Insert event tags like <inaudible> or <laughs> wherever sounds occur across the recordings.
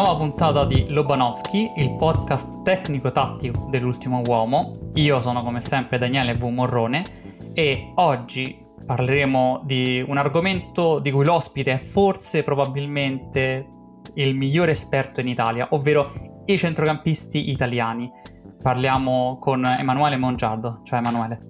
nuova puntata di Lobanowski, il podcast tecnico-tattico dell'ultimo uomo. Io sono come sempre Daniele V. Morrone e oggi parleremo di un argomento di cui l'ospite è forse probabilmente il migliore esperto in Italia, ovvero i centrocampisti italiani. Parliamo con Emanuele Mongiardo. Ciao Emanuele.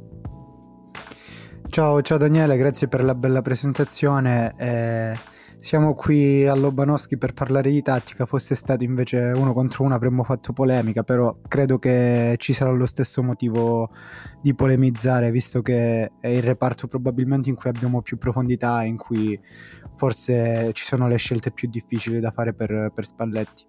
Ciao, ciao Daniele, grazie per la bella presentazione. Eh siamo qui a Lobanowski per parlare di tattica, fosse stato invece uno contro uno avremmo fatto polemica, però credo che ci sarà lo stesso motivo di polemizzare, visto che è il reparto probabilmente in cui abbiamo più profondità, in cui forse ci sono le scelte più difficili da fare per, per Spalletti.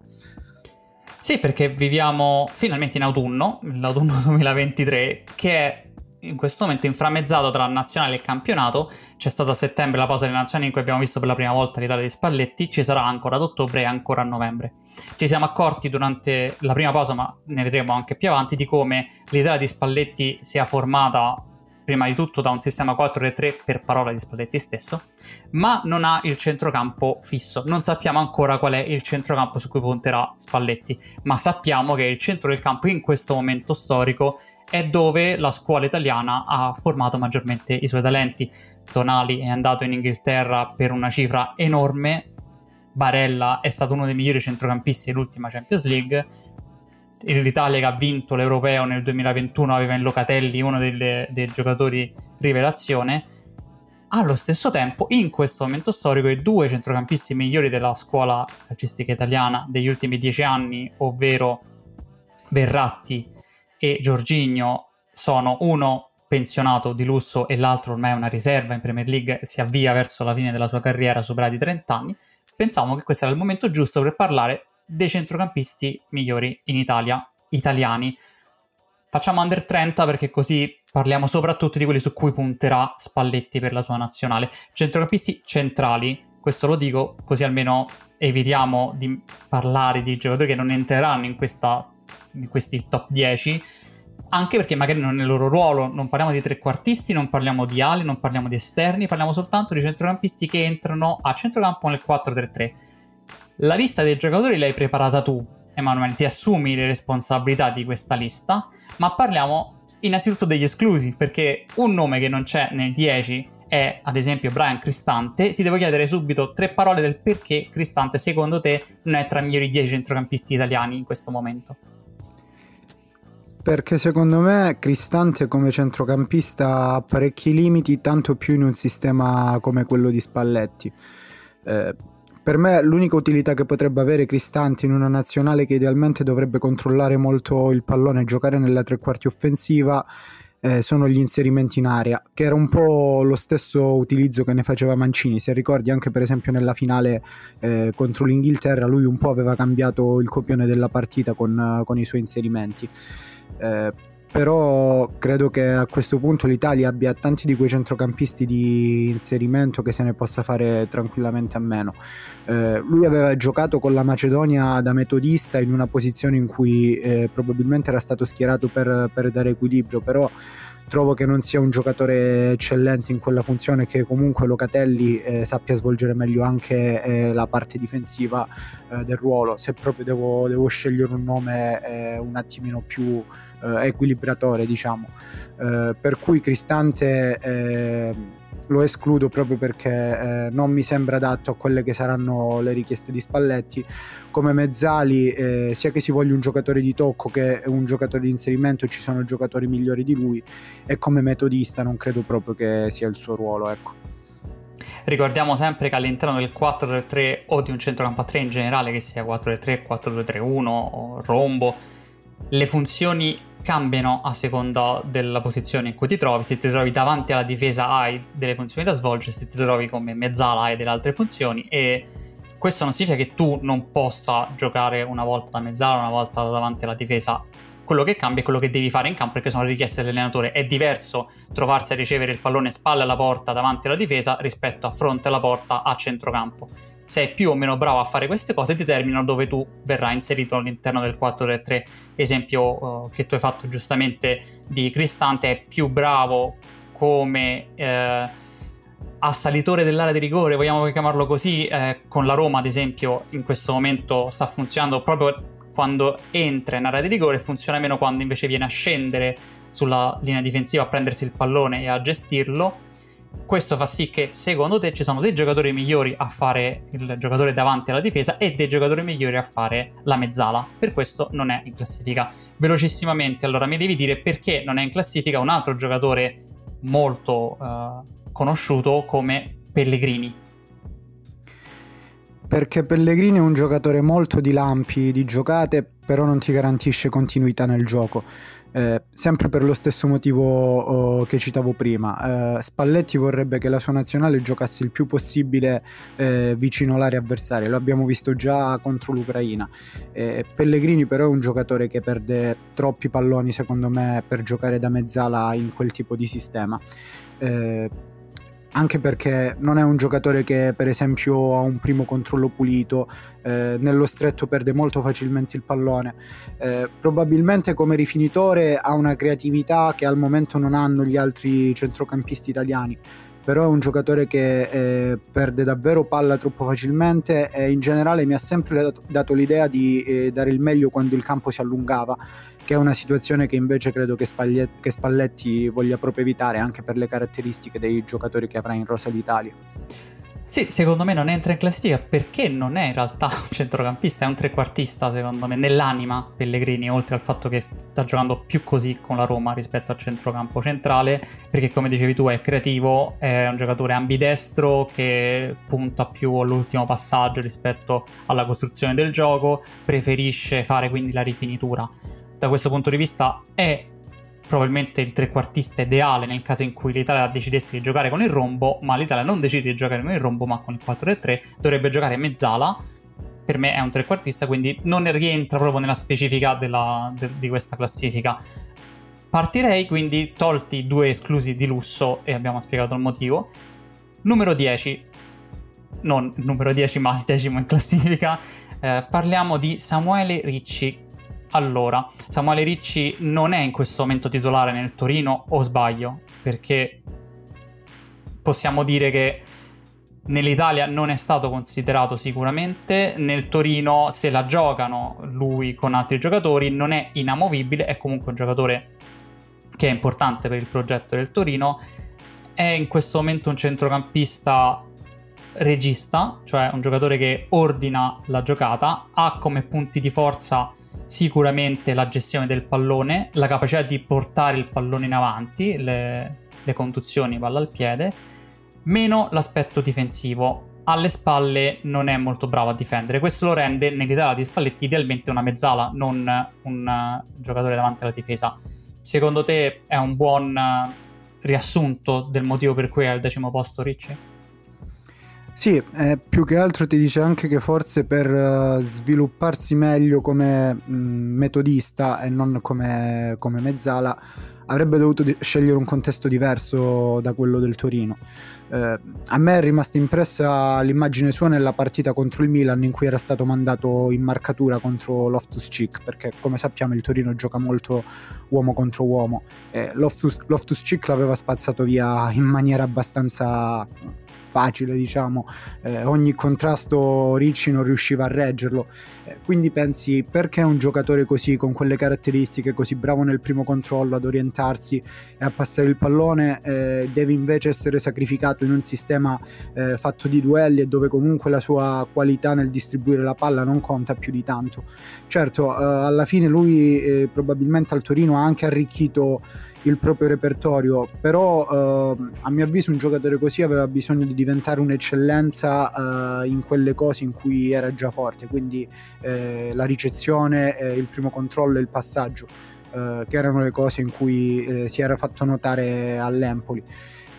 Sì, perché viviamo finalmente in autunno, l'autunno <laughs> 2023, che è in questo momento inframmezzato tra nazionale e campionato. C'è stata a settembre la pausa delle nazionali in cui abbiamo visto per la prima volta l'Italia di Spalletti, ci sarà ancora ad ottobre e ancora a novembre. Ci siamo accorti durante la prima pausa, ma ne vedremo anche più avanti, di come l'Italia di Spalletti sia formata prima di tutto da un sistema 4-3 per parola di Spalletti stesso, ma non ha il centrocampo fisso. Non sappiamo ancora qual è il centrocampo su cui punterà Spalletti, ma sappiamo che il centro del campo in questo momento storico è dove la scuola italiana ha formato maggiormente i suoi talenti. Tonali è andato in Inghilterra per una cifra enorme, Barella è stato uno dei migliori centrocampisti dell'ultima Champions League, l'Italia che ha vinto l'Europeo nel 2021 aveva in Locatelli uno delle, dei giocatori rivelazione. Allo stesso tempo, in questo momento storico, i due centrocampisti migliori della scuola calcistica italiana degli ultimi dieci anni, ovvero Verratti e Giorginio sono uno pensionato di lusso e l'altro ormai è una riserva in Premier League, si avvia verso la fine della sua carriera superati i 30 anni, pensavamo che questo era il momento giusto per parlare dei centrocampisti migliori in Italia, italiani. Facciamo under 30 perché così parliamo soprattutto di quelli su cui punterà Spalletti per la sua nazionale. Centrocampisti centrali, questo lo dico così almeno evitiamo di parlare di giocatori che non entreranno in questa questi top 10 anche perché magari non è il loro ruolo, non parliamo di trequartisti, non parliamo di ali, non parliamo di esterni, parliamo soltanto di centrocampisti che entrano a centrocampo nel 4-3-3. La lista dei giocatori l'hai preparata tu, Emanuele, ti assumi le responsabilità di questa lista, ma parliamo innanzitutto degli esclusi, perché un nome che non c'è nei 10 è ad esempio Brian Cristante, ti devo chiedere subito tre parole del perché Cristante secondo te non è tra i migliori 10 centrocampisti italiani in questo momento. Perché secondo me Cristante come centrocampista ha parecchi limiti, tanto più in un sistema come quello di Spalletti. Eh, per me l'unica utilità che potrebbe avere Cristante in una nazionale che idealmente dovrebbe controllare molto il pallone e giocare nella tre quarti offensiva eh, sono gli inserimenti in area, che era un po' lo stesso utilizzo che ne faceva Mancini. Se ricordi, anche per esempio nella finale eh, contro l'Inghilterra, lui un po' aveva cambiato il copione della partita con, con i suoi inserimenti. Eh, però credo che a questo punto l'Italia abbia tanti di quei centrocampisti di inserimento che se ne possa fare tranquillamente a meno. Eh, lui aveva giocato con la Macedonia da metodista in una posizione in cui eh, probabilmente era stato schierato per, per dare equilibrio, però trovo che non sia un giocatore eccellente in quella funzione che comunque Locatelli eh, sappia svolgere meglio anche eh, la parte difensiva eh, del ruolo. Se proprio devo, devo scegliere un nome eh, un attimino più eh, equilibratore diciamo. Eh, per cui Cristante lo escludo proprio perché eh, non mi sembra adatto a quelle che saranno le richieste di Spalletti. Come Mezzali, eh, sia che si voglia un giocatore di tocco che un giocatore di inserimento, ci sono giocatori migliori di lui e come metodista non credo proprio che sia il suo ruolo. Ecco. Ricordiamo sempre che all'interno del 4-3 o di un centrocampo a 3 in generale, che sia 4-3, 4-2-3-1 o rombo, le funzioni cambiano a seconda della posizione in cui ti trovi. Se ti trovi davanti alla difesa hai delle funzioni da svolgere, se ti trovi come mezzala hai delle altre funzioni e questo non significa che tu non possa giocare una volta da mezzala, una volta davanti alla difesa. Quello che cambia è quello che devi fare in campo perché sono richieste dell'allenatore. È diverso trovarsi a ricevere il pallone spalle alla porta davanti alla difesa rispetto a fronte alla porta a centrocampo sei più o meno bravo a fare queste cose determinano dove tu verrai inserito all'interno del 4-3-3. Esempio uh, che tu hai fatto giustamente di Cristante è più bravo come uh, assalitore dell'area di rigore, vogliamo chiamarlo così, eh, con la Roma ad esempio in questo momento sta funzionando proprio quando entra in area di rigore, funziona meno quando invece viene a scendere sulla linea difensiva a prendersi il pallone e a gestirlo. Questo fa sì che secondo te ci sono dei giocatori migliori a fare il giocatore davanti alla difesa e dei giocatori migliori a fare la mezzala. Per questo non è in classifica. Velocissimamente, allora mi devi dire perché non è in classifica un altro giocatore molto uh, conosciuto come Pellegrini perché Pellegrini è un giocatore molto di lampi, di giocate, però non ti garantisce continuità nel gioco. Eh, sempre per lo stesso motivo oh, che citavo prima, eh, Spalletti vorrebbe che la sua nazionale giocasse il più possibile eh, vicino all'area avversaria, lo abbiamo visto già contro l'Ucraina. Eh, Pellegrini però è un giocatore che perde troppi palloni secondo me per giocare da mezzala in quel tipo di sistema. Anche perché non è un giocatore che per esempio ha un primo controllo pulito, eh, nello stretto perde molto facilmente il pallone, eh, probabilmente come rifinitore ha una creatività che al momento non hanno gli altri centrocampisti italiani, però è un giocatore che eh, perde davvero palla troppo facilmente e in generale mi ha sempre dato, dato l'idea di eh, dare il meglio quando il campo si allungava che è una situazione che invece credo che, Spalletti, che Spalletti voglia proprio evitare anche per le caratteristiche dei giocatori che avrà in rosa d'Italia. Sì, secondo me non entra in classifica perché non è in realtà un centrocampista, è un trequartista secondo me, nell'anima Pellegrini, oltre al fatto che sta giocando più così con la Roma rispetto al centrocampo centrale, perché come dicevi tu è creativo, è un giocatore ambidestro che punta più all'ultimo passaggio rispetto alla costruzione del gioco, preferisce fare quindi la rifinitura da questo punto di vista è probabilmente il trequartista ideale nel caso in cui l'Italia decidesse di giocare con il rombo, ma l'Italia non decide di giocare con il rombo ma con il 4-3, dovrebbe giocare mezzala. Per me è un trequartista, quindi non rientra proprio nella specifica della, de, di questa classifica. Partirei quindi tolti due esclusi di lusso e abbiamo spiegato il motivo. Numero 10, non numero 10 ma il decimo in classifica, eh, parliamo di Samuele Ricci allora, Samuele Ricci non è in questo momento titolare nel Torino o sbaglio? Perché possiamo dire che nell'Italia non è stato considerato sicuramente, nel Torino se la giocano lui con altri giocatori non è inamovibile, è comunque un giocatore che è importante per il progetto del Torino, è in questo momento un centrocampista regista, cioè un giocatore che ordina la giocata, ha come punti di forza sicuramente la gestione del pallone, la capacità di portare il pallone in avanti, le, le conduzioni palla al piede, meno l'aspetto difensivo. Alle spalle non è molto bravo a difendere. Questo lo rende nell'Italia di Spalletti idealmente una mezzala, non un giocatore davanti alla difesa. Secondo te è un buon riassunto del motivo per cui è al decimo posto Ricci? Sì, eh, più che altro ti dice anche che forse per uh, svilupparsi meglio come mh, mm, metodista e non come, come mezzala avrebbe dovuto di- scegliere un contesto diverso da quello del Torino. Eh, a me è rimasta impressa l'immagine sua nella partita contro il Milan in cui era stato mandato in marcatura contro Loftus Cheek perché come sappiamo il Torino gioca molto uomo contro uomo eh, Loftus, Loftus Cheek l'aveva spazzato via in maniera abbastanza facile, diciamo, eh, ogni contrasto Ricci non riusciva a reggerlo. Eh, quindi pensi perché un giocatore così, con quelle caratteristiche, così bravo nel primo controllo ad orientarsi e a passare il pallone, eh, deve invece essere sacrificato in un sistema eh, fatto di duelli e dove comunque la sua qualità nel distribuire la palla non conta più di tanto. Certo, eh, alla fine lui eh, probabilmente al Torino ha anche arricchito il proprio repertorio, però eh, a mio avviso un giocatore così aveva bisogno di diventare un'eccellenza eh, in quelle cose in cui era già forte, quindi eh, la ricezione, il primo controllo e il passaggio, eh, che erano le cose in cui eh, si era fatto notare all'Empoli.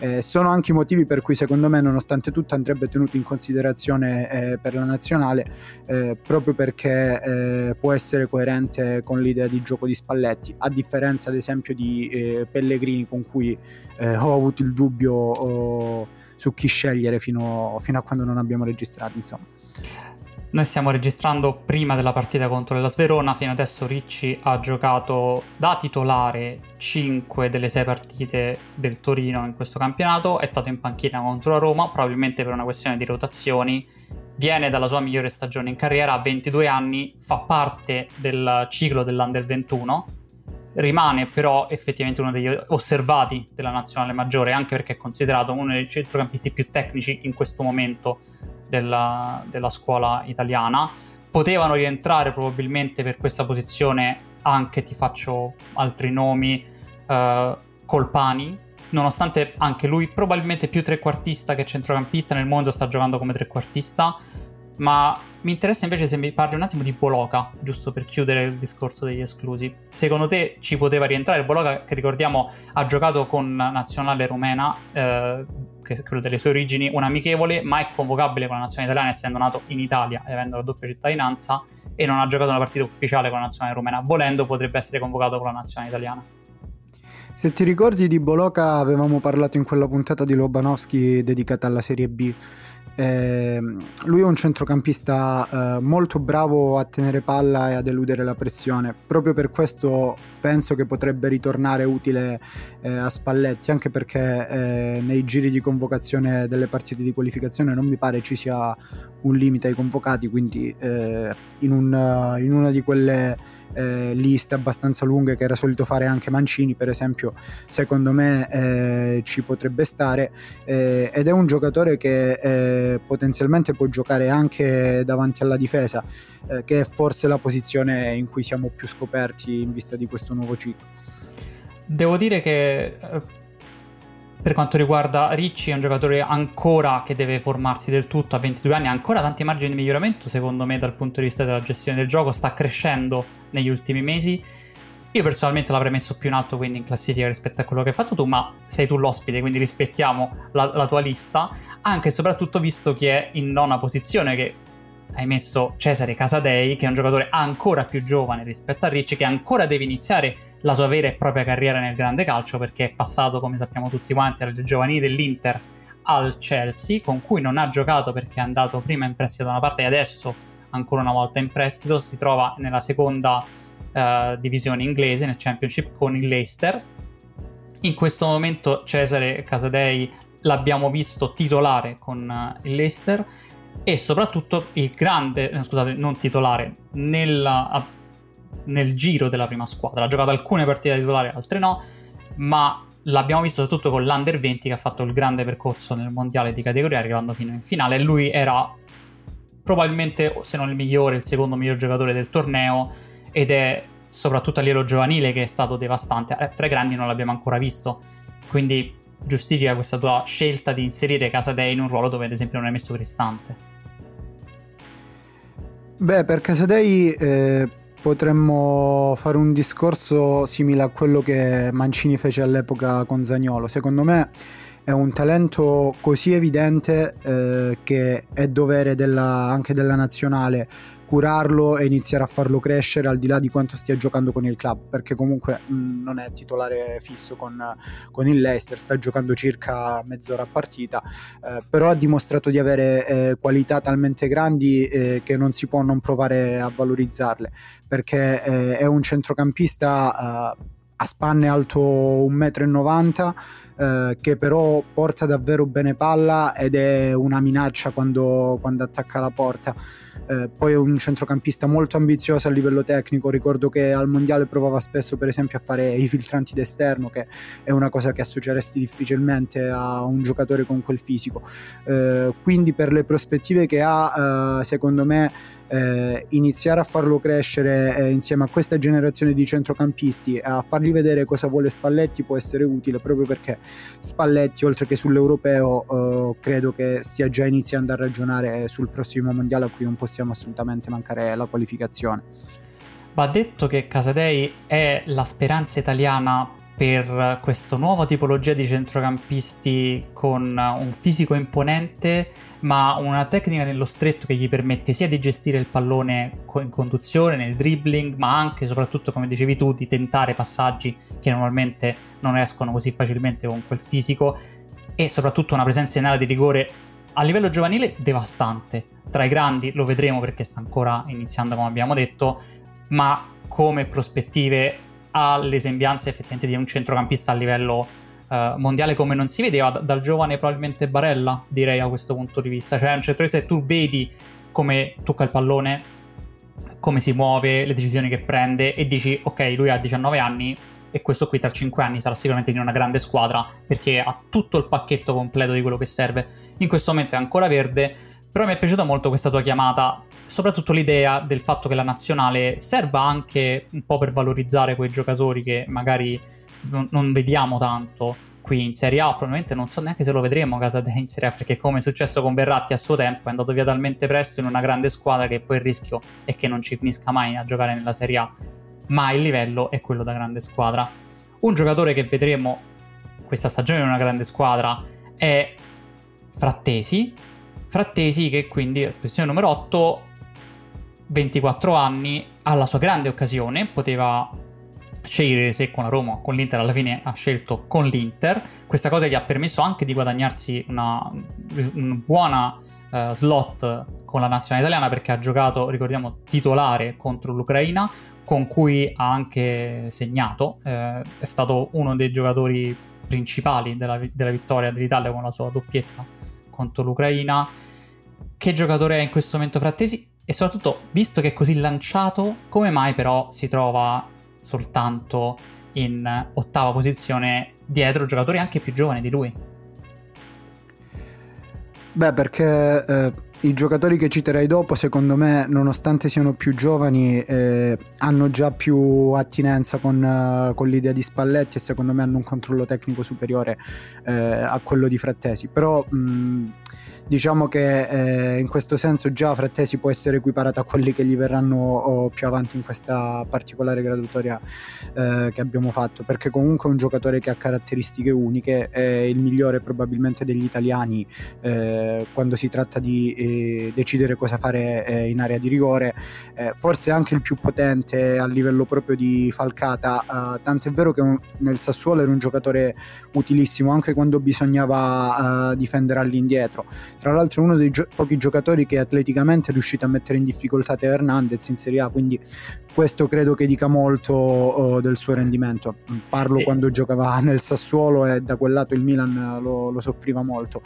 Eh, sono anche i motivi per cui secondo me nonostante tutto andrebbe tenuto in considerazione eh, per la nazionale eh, proprio perché eh, può essere coerente con l'idea di gioco di Spalletti a differenza ad esempio di eh, Pellegrini con cui eh, ho avuto il dubbio oh, su chi scegliere fino, fino, a quando non abbiamo registrato insomma Noi stiamo registrando prima della partita contro la Sverona, fino adesso Ricci ha giocato da titolare 5 delle 6 partite del Torino in questo campionato, è stato in panchina contro la Roma, probabilmente per una questione di rotazioni, viene dalla sua migliore stagione in carriera, ha 22 anni, fa parte del ciclo dell'Under 21, rimane però effettivamente uno degli osservati della nazionale maggiore, anche perché è considerato uno dei centrocampisti più tecnici in questo momento della, della scuola italiana. Potevano rientrare probabilmente per questa posizione anche, ti faccio altri nomi, uh, Colpani, nonostante anche lui probabilmente più trequartista che centrocampista, nel Monza sta giocando come trequartista, ma mi interessa invece se mi parli un attimo di Boloca, giusto per chiudere il discorso degli esclusi. Secondo te ci poteva rientrare Boloca, che ricordiamo ha giocato con nazionale rumena, eh, che è quello delle sue origini, un amichevole, ma è convocabile con la nazionale italiana essendo nato in Italia e avendo la doppia cittadinanza e non ha giocato una partita ufficiale con la nazionale rumena. Volendo potrebbe essere convocato con la nazionale italiana. Se ti ricordi di Boloca avevamo parlato in quella puntata di Lobanowski dedicata alla Serie B eh, lui è un centrocampista eh, molto bravo a tenere palla e ad eludere la pressione. Proprio per questo penso che potrebbe ritornare utile eh, a Spalletti, anche perché eh, nei giri di convocazione delle partite di qualificazione non mi pare ci sia un limite ai convocati, quindi eh, in, un, in una di quelle eh, liste abbastanza lunghe che era solito fare anche Mancini per esempio secondo me eh, ci potrebbe stare eh, ed è un giocatore che eh, potenzialmente può giocare anche davanti alla difesa eh, che è forse la posizione in cui siamo più scoperti in vista di questo nuovo ciclo. Devo dire che eh, per quanto riguarda Ricci è un giocatore ancora che deve formarsi del tutto a 22 anni, ha ancora tanti margini di miglioramento secondo me dal punto di vista della gestione del gioco, sta crescendo negli ultimi mesi. Io personalmente l'avrei messo più in alto quindi in classifica rispetto a quello che hai fatto tu, ma sei tu l'ospite, quindi rispettiamo la, la tua lista, anche e soprattutto visto che è in nona posizione, che hai messo Cesare Casadei, che è un giocatore ancora più giovane rispetto a Ricci, che ancora deve iniziare la sua vera e propria carriera nel grande calcio, perché è passato, come sappiamo tutti quanti, alle giovanili dell'Inter al Chelsea, con cui non ha giocato perché è andato prima in prestito da una parte e adesso ancora una volta in prestito, si trova nella seconda uh, divisione inglese, nel Championship con il Leicester. In questo momento Cesare Casadei l'abbiamo visto titolare con uh, il Leicester e soprattutto il grande, eh, scusate, non titolare, nella, nel giro della prima squadra. Ha giocato alcune partite da titolare, altre no, ma l'abbiamo visto soprattutto con l'Under 20 che ha fatto il grande percorso nel mondiale di categoria arrivando fino in finale. Lui era probabilmente, se non il migliore, il secondo miglior giocatore del torneo ed è soprattutto a livello giovanile che è stato devastante. Eh, tra i grandi non l'abbiamo ancora visto, quindi giustifica questa tua scelta di inserire Casadei in un ruolo dove ad esempio non hai messo Cristante. Beh, per Casadei eh, potremmo fare un discorso simile a quello che Mancini fece all'epoca con Zagnolo. Secondo me è un talento così evidente eh, che è dovere della, anche della nazionale curarlo e iniziare a farlo crescere al di là di quanto stia giocando con il club, perché comunque mh, mm, non è titolare fisso con, con, il Leicester, sta giocando circa mezz'ora a partita, eh, però ha dimostrato di avere eh, qualità talmente grandi eh, che non si può non provare a valorizzarle, perché eh, è un centrocampista eh, a spanne alto 1,90 m eh, che però porta davvero bene palla ed è una minaccia quando, quando attacca la porta. Eh, poi è un centrocampista molto ambizioso a livello tecnico. Ricordo che al mondiale provava spesso, per esempio, a fare i filtranti d'esterno, che è una cosa che associeresti difficilmente a un giocatore con quel fisico. Eh, quindi, per le prospettive che ha, eh, secondo me eh, iniziare a farlo crescere eh, insieme a questa generazione di centrocampisti a fargli vedere cosa vuole Spalletti può essere utile proprio perché Spalletti oltre che sull'europeo eh, credo che stia già iniziando a ragionare sul prossimo mondiale a cui non possiamo assolutamente mancare la qualificazione. Va detto che Casadei è la speranza italiana per questa nuova tipologia di centrocampisti con un fisico imponente ma una tecnica nello stretto che gli permette sia di gestire il pallone in conduzione, nel dribbling, ma anche e soprattutto, come dicevi tu, di tentare passaggi che normalmente non escono così facilmente con quel fisico e soprattutto una presenza in area di rigore a livello giovanile devastante. Tra i grandi lo vedremo perché sta ancora iniziando, come abbiamo detto, ma come prospettive ha le sembianze effettivamente di un centrocampista a livello uh, mondiale come non si vedeva dal giovane probabilmente Barella, direi a questo punto di vista. Cioè, un centrocampista che tu vedi come tocca il pallone, come si muove, le decisioni che prende e dici ok, lui ha 19 anni e questo qui tra 5 anni sarà sicuramente in una grande squadra perché ha tutto il pacchetto completo di quello che serve. In questo momento è ancora verde, però mi è piaciuta molto questa tua chiamata, soprattutto l'idea del fatto che la nazionale serva anche un po' per valorizzare quei giocatori che magari non, non vediamo tanto qui in Serie A, probabilmente non so neanche se lo vedremo a casa de in Serie A, perché come è successo con Verratti a suo tempo è andato via talmente presto in una grande squadra che poi il rischio è che non ci finisca mai a giocare nella Serie A, ma il livello è quello da grande squadra. Un giocatore che vedremo questa stagione in una grande squadra è Frattesi, Frattesi che quindi, posizione numero 8, 24 anni, ha la sua grande occasione, poteva scegliere se con la Roma o con l'Inter, alla fine ha scelto con l'Inter. Questa cosa gli ha permesso anche di guadagnarsi una, una buona uh, slot con la nazionale italiana perché ha giocato, ricordiamo, titolare contro l'Ucraina, con cui ha anche segnato. Eh, è stato uno dei giocatori principali della, della vittoria dell'Italia con la sua doppietta contro l'Ucraina. Che giocatore è in questo momento Frattesi? E soprattutto, visto che è così lanciato, come mai però si trova soltanto in ottava posizione dietro giocatori anche più giovani di lui. Beh, perché eh, i giocatori che citerai dopo, secondo me, nonostante siano più giovani, eh, hanno già più attinenza con, uh, con, l'idea di Spalletti e secondo me hanno un controllo tecnico superiore eh, a quello di Frattesi. Però mh, diciamo che eh, in questo senso già Frattesi può essere equiparato a quelli che gli verranno oh, più avanti in questa particolare graduatoria eh, che abbiamo fatto perché comunque è un giocatore che ha caratteristiche uniche è il migliore probabilmente degli italiani eh, quando si tratta di eh, decidere cosa fare eh, in area di rigore eh, forse anche il più potente a livello proprio di falcata tant'è vero che un, nel Sassuolo era un giocatore utilissimo anche quando bisognava difendere all'indietro tra l'altro è uno dei gio- pochi giocatori che atleticamente è riuscito a mettere in difficoltà Teo Hernandez in Serie A, quindi questo credo che dica molto oh, del suo rendimento. Parlo sì. quando giocava nel Sassuolo e da quel lato il Milan lo, lo soffriva molto.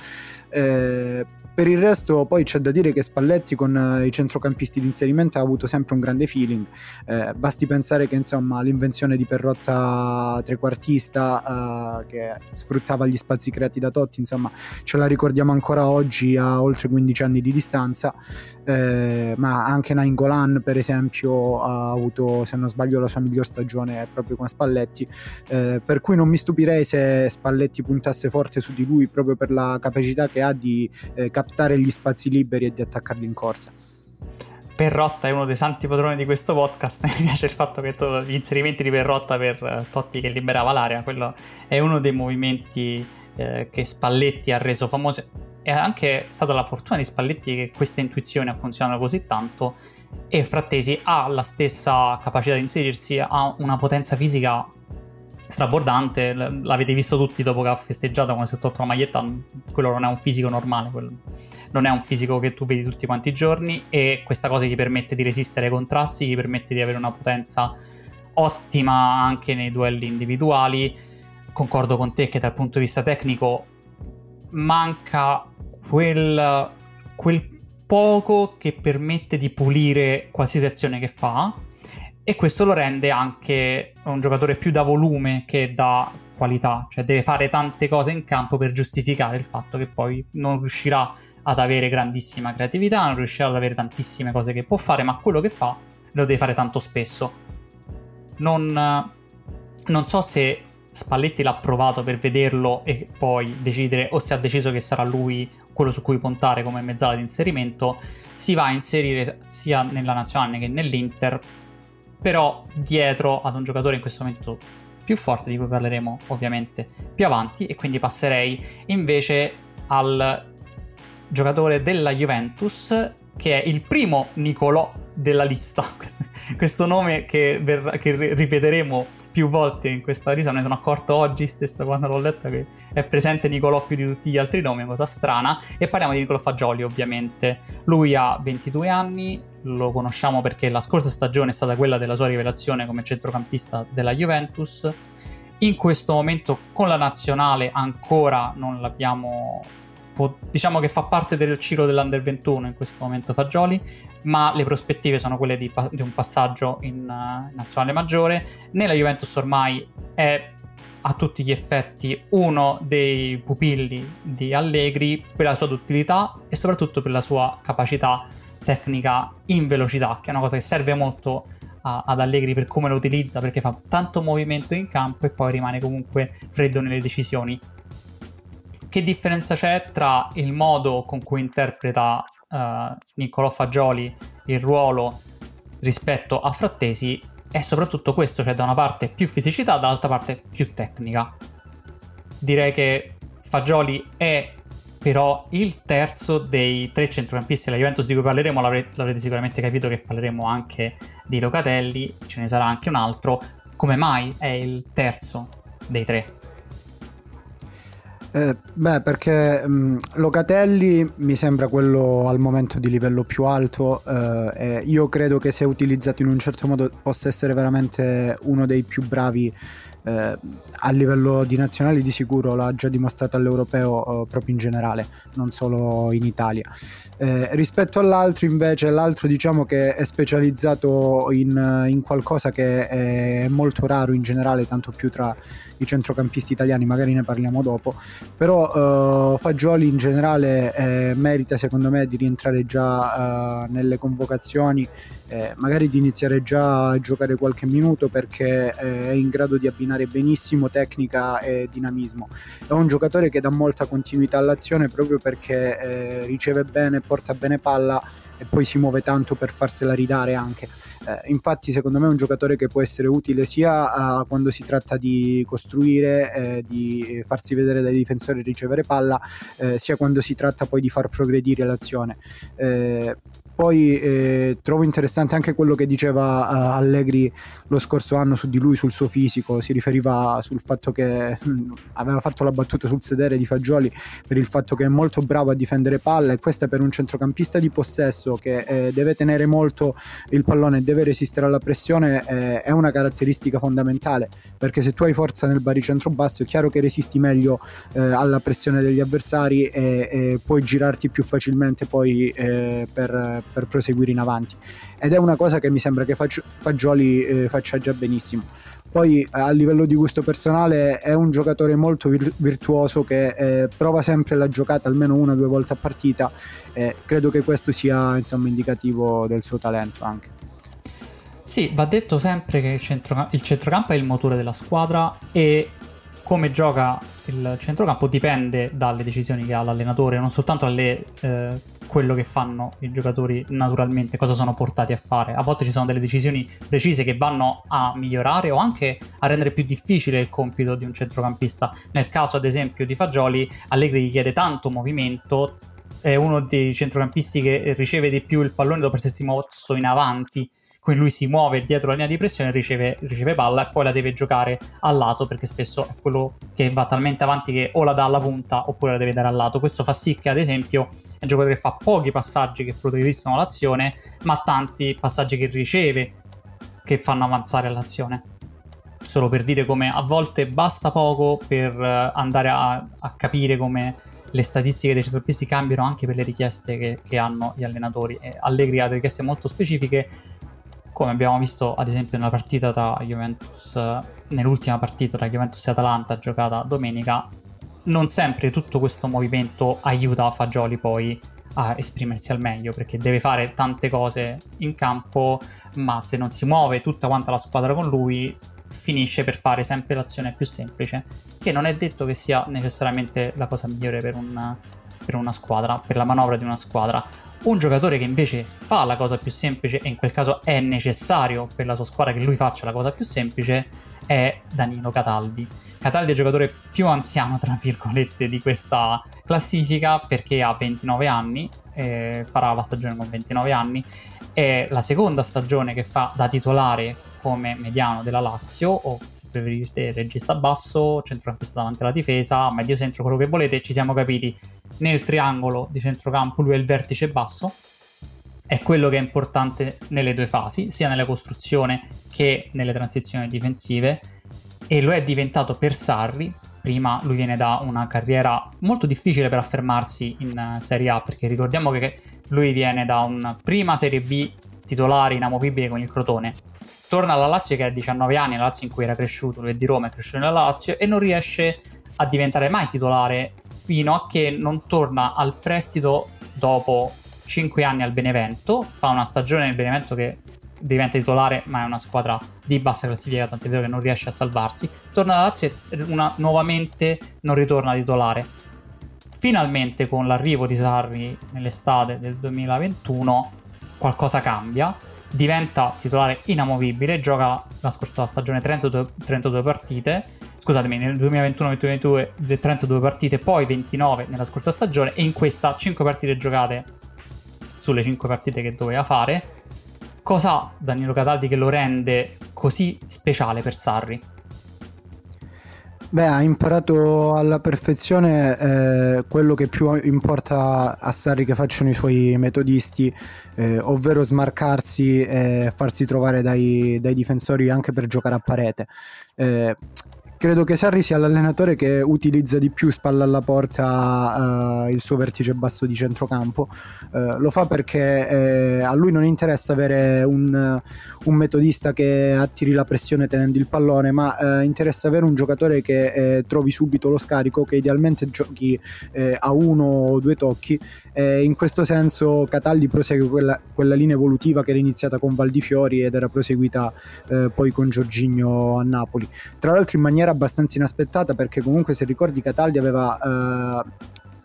Eh, per il resto poi c'è da dire che Spalletti con eh, i centrocampisti di inserimento ha avuto sempre un grande feeling, eh, basti pensare che insomma l'invenzione di Perrotta trequartista eh, che sfruttava gli spazi creati da Totti, insomma ce la ricordiamo ancora oggi a oltre 15 anni di distanza, eh, ma anche Nainggolan per esempio ha avuto se non sbaglio la sua miglior stagione proprio con Spalletti, eh, per cui non mi stupirei se Spalletti puntasse forte su di lui proprio per la capacità che ha di eh, captare gli spazi liberi e di attaccarli in corsa. Perrotta è uno dei santi padroni di questo podcast. <laughs> Mi piace il fatto che to- gli inserimenti di Perrotta per uh, Totti che liberava l'area, quello è uno dei movimenti eh, che Spalletti ha reso famoso. È anche stata la fortuna di Spalletti che questa intuizione ha funzionato così tanto. E Frattesi ha la stessa capacità di inserirsi, ha una potenza fisica strabordante, l'avete visto tutti dopo che ha festeggiato quando si è tolto la maglietta, quello non è un fisico normale, non è un fisico che tu vedi tutti quanti i giorni e questa cosa gli permette di resistere ai contrasti, gli permette di avere una potenza ottima anche nei duelli individuali. Concordo con te che dal punto di vista tecnico manca quel, quel poco che permette di pulire qualsiasi azione che fa e questo lo rende anche un giocatore più da volume che da qualità, cioè deve fare tante cose in campo per giustificare il fatto che poi non riuscirà ad avere grandissima creatività, non riuscirà ad avere tantissime cose che può fare, ma quello che fa lo deve fare tanto spesso. Non, non so se Spalletti l'ha provato per vederlo e poi decidere o se ha deciso che sarà lui quello su cui puntare come mezzala di inserimento, si va a inserire sia nella nazionale che nell'Inter però dietro ad un giocatore in questo momento più forte, di cui parleremo ovviamente più avanti, e quindi passerei invece al giocatore della Juventus che è il primo Nicolò della lista. <laughs> Questo nome che, verrà, che, ripeteremo più volte in questa lista. Me ne sono accorto oggi stesso quando l'ho letta che è presente Nicolò più di tutti gli altri nomi, cosa strana. E parliamo di Nicolò Fagioli, ovviamente. Lui ha 22 anni, lo conosciamo perché la scorsa stagione è stata quella della sua rivelazione come centrocampista della Juventus. In questo momento con la nazionale ancora non l'abbiamo diciamo che fa parte del ciclo dell'Under 21 in questo momento Fagioli, ma le prospettive sono quelle di, di un passaggio in uh, nazionale maggiore. Nella Juventus ormai è a tutti gli effetti uno dei pupilli di Allegri per la sua duttilità e soprattutto per la sua capacità tecnica in velocità, che è una cosa che serve molto a, ad Allegri per come lo utilizza, perché fa tanto movimento in campo e poi rimane comunque freddo nelle decisioni che differenza c'è tra il modo con cui interpreta uh, Niccolò Fagioli il ruolo rispetto a Frattesi è soprattutto questo, cioè da una parte più fisicità, dall'altra parte più tecnica. Direi che Fagioli è però il terzo dei tre centrocampisti della Juventus di cui parleremo, l'avrete, l'avrete sicuramente capito che parleremo anche di Locatelli, ce ne sarà anche un altro. Come mai è il terzo dei tre? Eh, beh, perché mh, Locatelli mi sembra quello al momento di livello più alto eh, io credo che se utilizzato in un certo modo possa essere veramente uno dei più bravi eh, a livello di nazionali di sicuro l'ha già dimostrato all'europeo eh, proprio in generale, non solo in Italia. Eh, rispetto all'altro invece, l'altro diciamo che è specializzato in, in, qualcosa che è molto raro in generale, tanto più tra i centrocampisti italiani, magari ne parliamo dopo, però eh, Fagioli in generale eh, merita secondo me di rientrare già eh, nelle convocazioni, magari di iniziare già a giocare qualche minuto perché è in grado di abbinare benissimo tecnica e dinamismo. È un giocatore che dà molta continuità all'azione proprio perché eh, riceve bene, porta bene palla e poi si muove tanto per farsela ridare anche. Eh, infatti, secondo me è un giocatore che può essere utile sia uh, quando si tratta di costruire, eh, di farsi vedere dai difensori e ricevere palla, eh, sia quando si tratta poi di far progredire l'azione. Poi eh, trovo interessante anche quello che diceva uh, Allegri lo scorso anno su di lui, sul suo fisico, si riferiva sul fatto che mh, mm, aveva fatto la battuta sul sedere di Fagioli per il fatto che è molto bravo a difendere palla e questa per un centrocampista di possesso che eh, deve tenere molto il pallone e deve resistere alla pressione eh, è una caratteristica fondamentale. Perché se tu hai forza nel baricentro basso è chiaro che resisti meglio eh, alla pressione degli avversari e, e, puoi girarti più facilmente poi eh, per per proseguire in avanti. Ed è una cosa che mi sembra che Fagioli eh, faccia già benissimo. Poi a livello di gusto personale è un giocatore molto vir- virtuoso che eh, prova sempre la giocata almeno una o due volte a partita e credo che questo sia insomma indicativo del suo talento anche. Sì, va detto sempre che il, centro, il centrocampo è il motore della squadra e come gioca il centrocampo dipende dalle decisioni che ha l'allenatore, non soltanto dalle eh, quello che fanno i giocatori naturalmente, cosa sono portati a fare. A volte ci sono delle decisioni precise che vanno a migliorare o anche a rendere più difficile il compito di un centrocampista. Nel caso, ad esempio, di Fagioli, Allegri gli chiede tanto movimento, è uno dei centrocampisti che riceve di più il pallone dopo essersi mosso in avanti quindi lui si muove dietro la linea di pressione, riceve, riceve palla e poi la deve giocare al lato perché spesso è quello che va talmente avanti che o la dà alla punta oppure la deve dare al lato. Questo fa sì che ad esempio un giocatore fa pochi passaggi che progrediscono l'azione, ma tanti passaggi che riceve che fanno avanzare l'azione. Solo per dire come a volte basta poco per eh, andare a, a capire come le statistiche dei centrocampisti cambiano anche per le richieste che, che hanno gli allenatori. E Allegri ha delle richieste molto specifiche come abbiamo visto ad esempio nella partita tra Juventus, nell'ultima partita tra Juventus e Atalanta giocata domenica, non sempre tutto questo movimento aiuta Fagioli poi a esprimersi al meglio perché deve fare tante cose in campo, ma se non si muove tutta quanta la squadra con lui finisce per fare sempre l'azione più semplice, che non è detto che sia necessariamente la cosa migliore per un, per una squadra, per la manovra di una squadra. Un giocatore che invece fa la cosa più semplice e in quel caso è necessario per la sua squadra che lui faccia la cosa più semplice è Danilo Cataldi. Cataldi è il giocatore più anziano, tra virgolette, di questa classifica perché ha 29 anni, eh, farà la stagione con 29 anni, è la seconda stagione che fa da titolare come mediano della Lazio, o se preferite regista basso, centrocampista davanti alla difesa, medio centro, quello che volete, ci siamo capiti nel triangolo di centrocampo, lui è il vertice basso, è quello che è importante nelle due fasi, sia nella costruzione che nelle transizioni difensive, e lo è diventato per Sarri. Prima lui viene da una carriera molto difficile per affermarsi in Serie A, perché ricordiamo che lui viene da una prima Serie B titolare inamovibile con il Crotone. Torna alla Lazio che ha 19 anni, la Lazio in cui era cresciuto, lui è di Roma, è cresciuto nella Lazio e non riesce a diventare mai titolare fino a che non torna al prestito dopo 5 anni al Benevento, fa una stagione nel Benevento che diventa titolare, ma è una squadra di bassa classifica, tant'è vero che non riesce a salvarsi. Torna alla Lazio e una, nuovamente non ritorna titolare. Finalmente con l'arrivo di Sarri nell'estate del 2021 qualcosa cambia, diventa titolare inamovibile, gioca la scorsa stagione 32, 32 partite, scusatemi, nel 2021-2022 32 partite, poi 29 nella scorsa stagione e in questa 5 partite giocate sulle 5 partite che doveva fare. Cosa ha Danilo Cataldi che lo rende così speciale per Sarri? Beh, ha imparato alla perfezione eh, quello che più importa a Sarri che facciano i suoi metodisti, eh, ovvero smarcarsi e farsi trovare dai, dai, difensori anche per giocare a parete. Eh, credo che Sarri sia l'allenatore che utilizza di più spalla alla porta uh, il suo vertice basso di centrocampo. Uh, lo fa perché eh, a lui non interessa avere un, un, metodista che attiri la pressione tenendo il pallone, ma uh, interessa avere un giocatore che eh, trovi subito lo scarico, che idealmente giochi eh, a uno o due tocchi. in questo senso Cataldi prosegue quella, quella, linea evolutiva che era iniziata con Valdifiori ed era proseguita poi con Giorginio a Napoli. Tra l'altro in maniera maniera abbastanza inaspettata perché comunque se ricordi Cataldi aveva eh,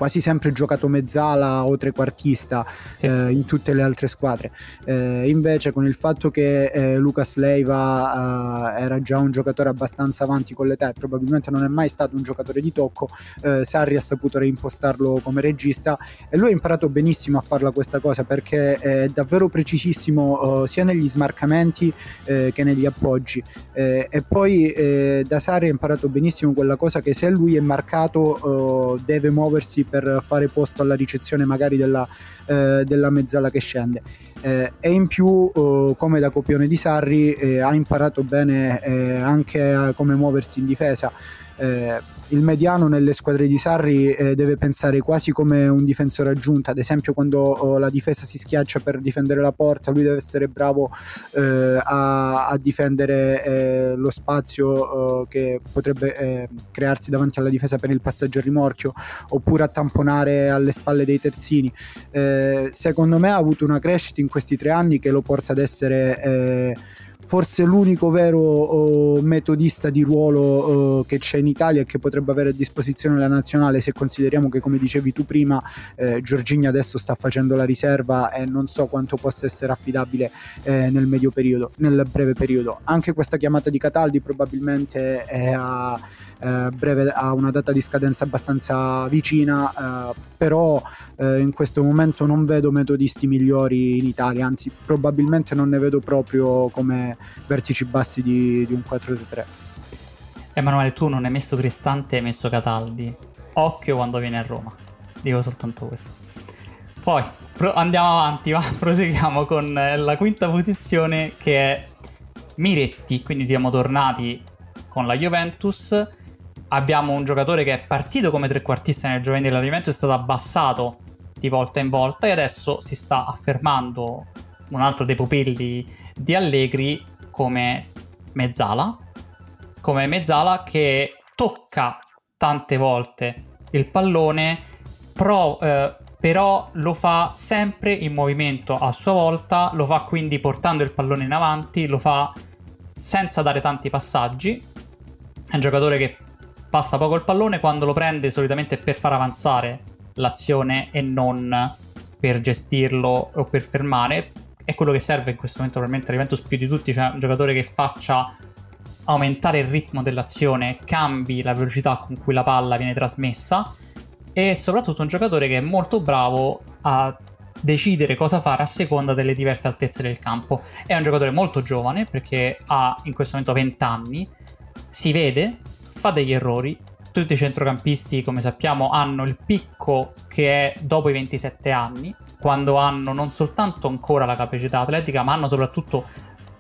quasi sempre giocato mezzala o trequartista sì. eh, in tutte le altre squadre. Eh, invece con il fatto che eh, Lucas Leiva eh, era già un giocatore abbastanza avanti con l'età e probabilmente non è mai stato un giocatore di tocco, eh, Sarri ha saputo reimpostarlo come regista e lui ha imparato benissimo a farla questa cosa perché è davvero precisissimo sia negli smarcamenti che negli appoggi. e poi da Sarri ha imparato benissimo quella cosa che se lui è marcato deve muoversi per fare posto alla ricezione magari della, eh, della mezzala che scende. Eh, e in più, eh, come da copione di Sarri, eh, ha imparato bene eh, anche come muoversi in difesa. Il mediano nelle squadre di Sarri eh, deve pensare quasi come un difensore aggiunto, ad esempio quando oh, la difesa si schiaccia per difendere la porta, lui deve essere bravo eh, a, a, difendere eh, lo spazio oh, che potrebbe eh, crearsi davanti alla difesa per il passaggio a rimorchio, oppure a tamponare alle spalle dei terzini. Eh, secondo me ha avuto una crescita in questi tre anni che lo porta ad essere eh, forse l'unico vero oh, metodista di ruolo oh, che c'è in Italia e che potrebbe avere a disposizione la nazionale se consideriamo che come dicevi tu prima eh, Giorgini adesso sta facendo la riserva e non so quanto possa essere affidabile eh, nel medio periodo, nel breve periodo. Anche questa chiamata di Cataldi probabilmente è a eh, breve, ha una data di scadenza abbastanza vicina, eh, però eh, in questo momento non vedo metodisti migliori in Italia, anzi probabilmente non ne vedo proprio come vertici bassi di, di un 4-3. Emanuele, tu non hai messo Cristante, hai messo Cataldi. Occhio quando viene a Roma. Dico soltanto questo. Poi pro- andiamo avanti, va? <laughs> proseguiamo con la quinta posizione che è Miretti. Quindi siamo tornati con la Juventus abbiamo un giocatore che è partito come trequartista nel giovanile dell'allenamento, è stato abbassato di volta in volta e adesso si sta affermando un altro dei pupilli di Allegri come Mezzala, come Mezzala che tocca tante volte il pallone, pro, eh, però lo fa sempre in movimento a sua volta, lo fa quindi portando il pallone in avanti, lo fa senza dare tanti passaggi. È un giocatore che passa poco il pallone, quando lo prende solitamente per far avanzare l'azione e non per gestirlo o per fermare. È quello che serve in questo momento probabilmente a Juventus più di tutti, cioè un giocatore che faccia aumentare il ritmo dell'azione, cambi la velocità con cui la palla viene trasmessa e soprattutto un giocatore che è molto bravo a decidere cosa fare a seconda delle diverse altezze del campo. È un giocatore molto giovane perché ha in questo momento 20 anni, si vede, fa degli errori. Tutti i centrocampisti, come sappiamo, hanno il picco che è dopo i 27 anni, quando hanno non soltanto ancora la capacità atletica, ma hanno soprattutto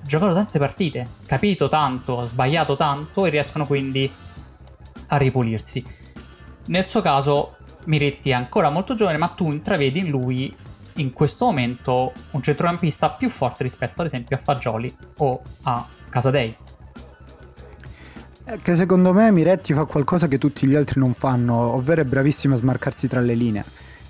giocato tante partite, capito tanto, sbagliato tanto e riescono quindi a ripulirsi. Nel suo caso Miretti è ancora molto giovane, ma tu intravedi in lui in questo momento un centrocampista più forte rispetto ad esempio a Fagioli o a Casadei. Che secondo me Miretti fa qualcosa che tutti gli altri non fanno, ovvero è bravissimo a smarcarsi tra le linee.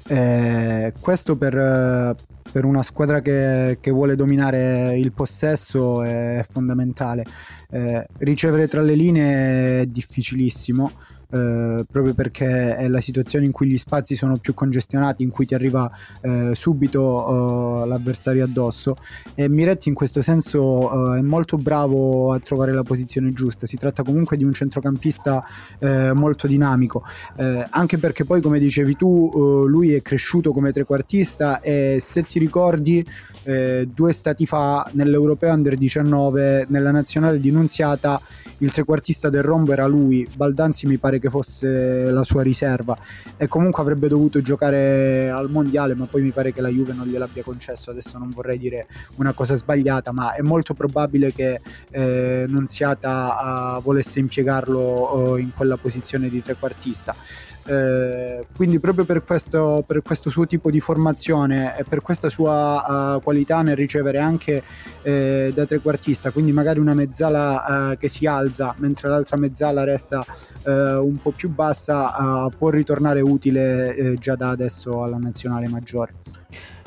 Eh, questo per, per, una squadra che, che, vuole dominare il possesso è fondamentale. Eh, ricevere tra le linee è difficilissimo eh, proprio perché è la situazione in cui gli spazi sono più congestionati, in cui ti arriva eh, subito eh, l'avversario addosso. E Miretti in questo senso eh, è molto bravo a trovare la posizione giusta, si tratta comunque di un centrocampista eh, molto dinamico, anche perché poi come dicevi tu lui è cresciuto come trequartista e se ti ricordi due stati fa nell'Europeo Under 19 nella nazionale di Nunziata il trequartista del rombo era lui, Baldanzi mi pare che fosse la sua riserva. E comunque avrebbe dovuto giocare al mondiale ma poi mi pare che la Juve non gliel'abbia concesso. Adesso non vorrei dire una cosa sbagliata ma è molto probabile che eh, Nunziata uh, volesse impiegarlo uh, in quella posizione di trequartista eh, quindi proprio per questo, per questo, suo tipo di formazione e per questa sua uh, qualità nel ricevere anche eh, da trequartista, quindi magari una mezzala uh, che si alza mentre l'altra mezzala resta uh, un po' più bassa, può ritornare utile già da adesso alla nazionale maggiore.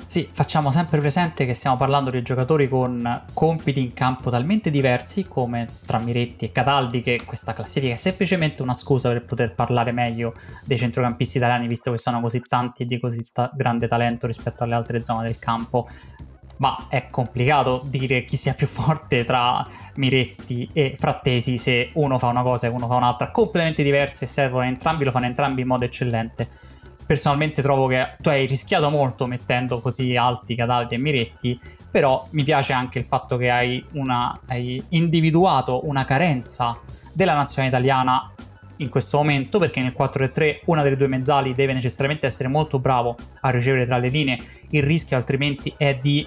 Sì, facciamo sempre presente che stiamo parlando di giocatori con compiti in campo talmente diversi come tra Miretti e Cataldi che questa classifica è semplicemente una scusa per poter parlare meglio dei centrocampisti italiani visto che sono così tanti e di così ta- grande talento rispetto alle altre zone del campo. Ma è complicato dire chi sia più forte tra Miretti e Frattesi se uno fa una cosa e uno fa un'altra completamente diverse e servono entrambi, lo fanno entrambi in modo eccellente personalmente trovo che tu hai rischiato molto mettendo così alti Cataldi e Miretti, però mi piace anche il fatto che hai, una, hai individuato una carenza della nazione italiana in questo momento perché nel 4-3 una delle due mezzali deve necessariamente essere molto bravo a ricevere tra le linee il rischio altrimenti è di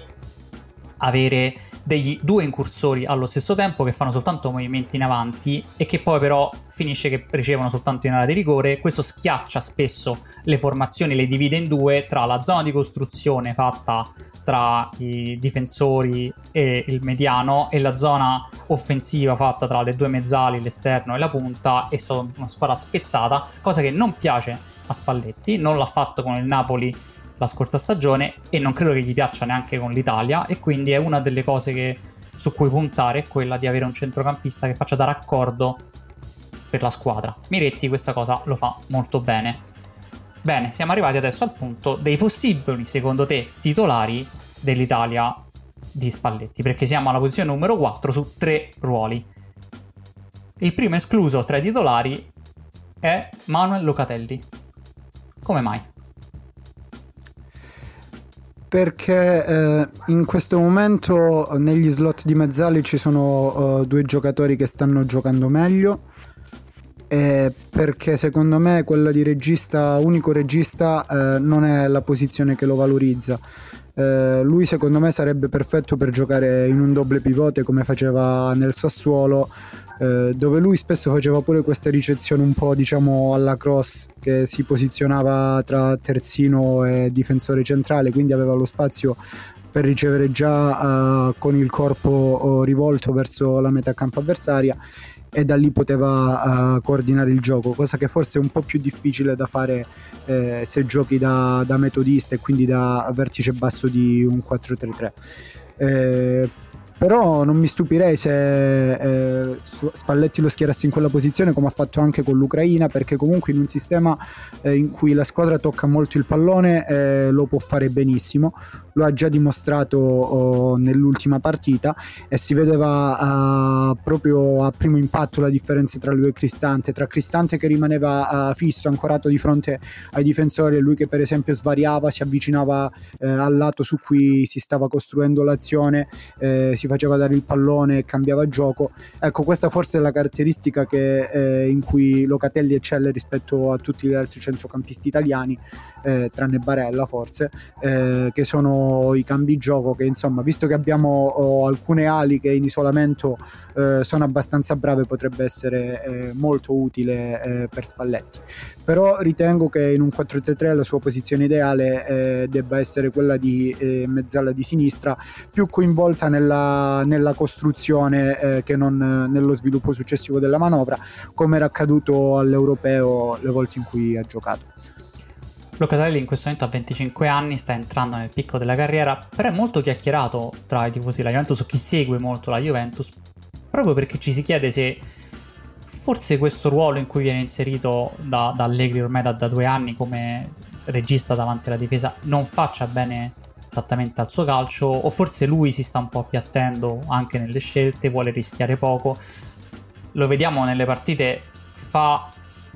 avere degli due incursori allo stesso tempo che fanno soltanto movimenti in avanti e che poi però finisce che ricevono soltanto in area di rigore. Questo schiaccia spesso le formazioni, le divide in due tra la zona di costruzione fatta tra i difensori e il mediano e la zona offensiva fatta tra le due mezzali, l'esterno e la punta e sono una squadra spezzata, cosa che non piace a Spalletti, non l'ha fatto con il Napoli la scorsa stagione e non credo che gli piaccia neanche con l'Italia e quindi è una delle cose che, su cui puntare è quella di avere un centrocampista che faccia da raccordo per la squadra. Miretti questa cosa lo fa molto bene. Bene, siamo arrivati adesso al punto dei possibili, secondo te, titolari dell'Italia di Spalletti, perché siamo alla posizione numero 4 su tre ruoli. Il primo escluso tra i titolari è Manuel Locatelli. Come mai? Perché eh, in questo momento negli slot di mezzali ci sono uh, due giocatori che stanno giocando meglio. E perché secondo me quella di regista, unico regista, eh, non è la posizione che lo valorizza. Eh, lui secondo me sarebbe perfetto per giocare in un doble pivote come faceva nel Sassuolo eh, dove lui spesso faceva pure questa ricezione un po' diciamo alla cross che si posizionava tra terzino e difensore centrale quindi aveva lo spazio per ricevere già uh, con il corpo uh, rivolto verso la metà campo avversaria e da lì poteva uh, coordinare il gioco, cosa che forse è un po' più difficile da fare eh, se giochi da, da, metodista e quindi da vertice basso di un 4-3-3. Eh, però non mi stupirei se eh, Spalletti lo schierasse in quella posizione come ha fatto anche con l'Ucraina perché comunque in un sistema eh, in cui la squadra tocca molto il pallone eh, lo può fare benissimo lo ha già dimostrato oh, nell'ultima partita e si vedeva uh, proprio a primo impatto la differenza tra lui e Cristante tra Cristante che rimaneva uh, fisso ancorato di fronte ai difensori e lui che per esempio svariava si avvicinava uh, al lato su cui si stava costruendo l'azione eh, si faceva dare il pallone e cambiava gioco. Ecco, questa forse è la caratteristica che, eh, in cui Locatelli eccelle rispetto a tutti gli altri centrocampisti italiani, eh, tranne Barella forse, eh, che sono i cambi gioco che insomma, visto che abbiamo oh, alcune ali che in isolamento eh, sono abbastanza brave, potrebbe essere eh, molto utile per Spalletti. Però ritengo che in un 4-3-3 la sua posizione ideale debba essere quella di mezzala di sinistra, più coinvolta nella nella, costruzione eh, che non nello sviluppo successivo della manovra, come era accaduto all'europeo le volte in cui ha giocato. Locatelli in questo momento ha 25 anni, sta entrando nel picco della carriera, però è molto chiacchierato tra i tifosi della Juventus, chi segue molto la Juventus, proprio perché ci si chiede se forse questo ruolo in cui viene inserito da, da Allegri ormai da, da due anni come regista davanti alla difesa non faccia bene esattamente al suo calcio o forse lui si sta un po' appiattendo anche nelle scelte, vuole rischiare poco. Lo vediamo nelle partite, fa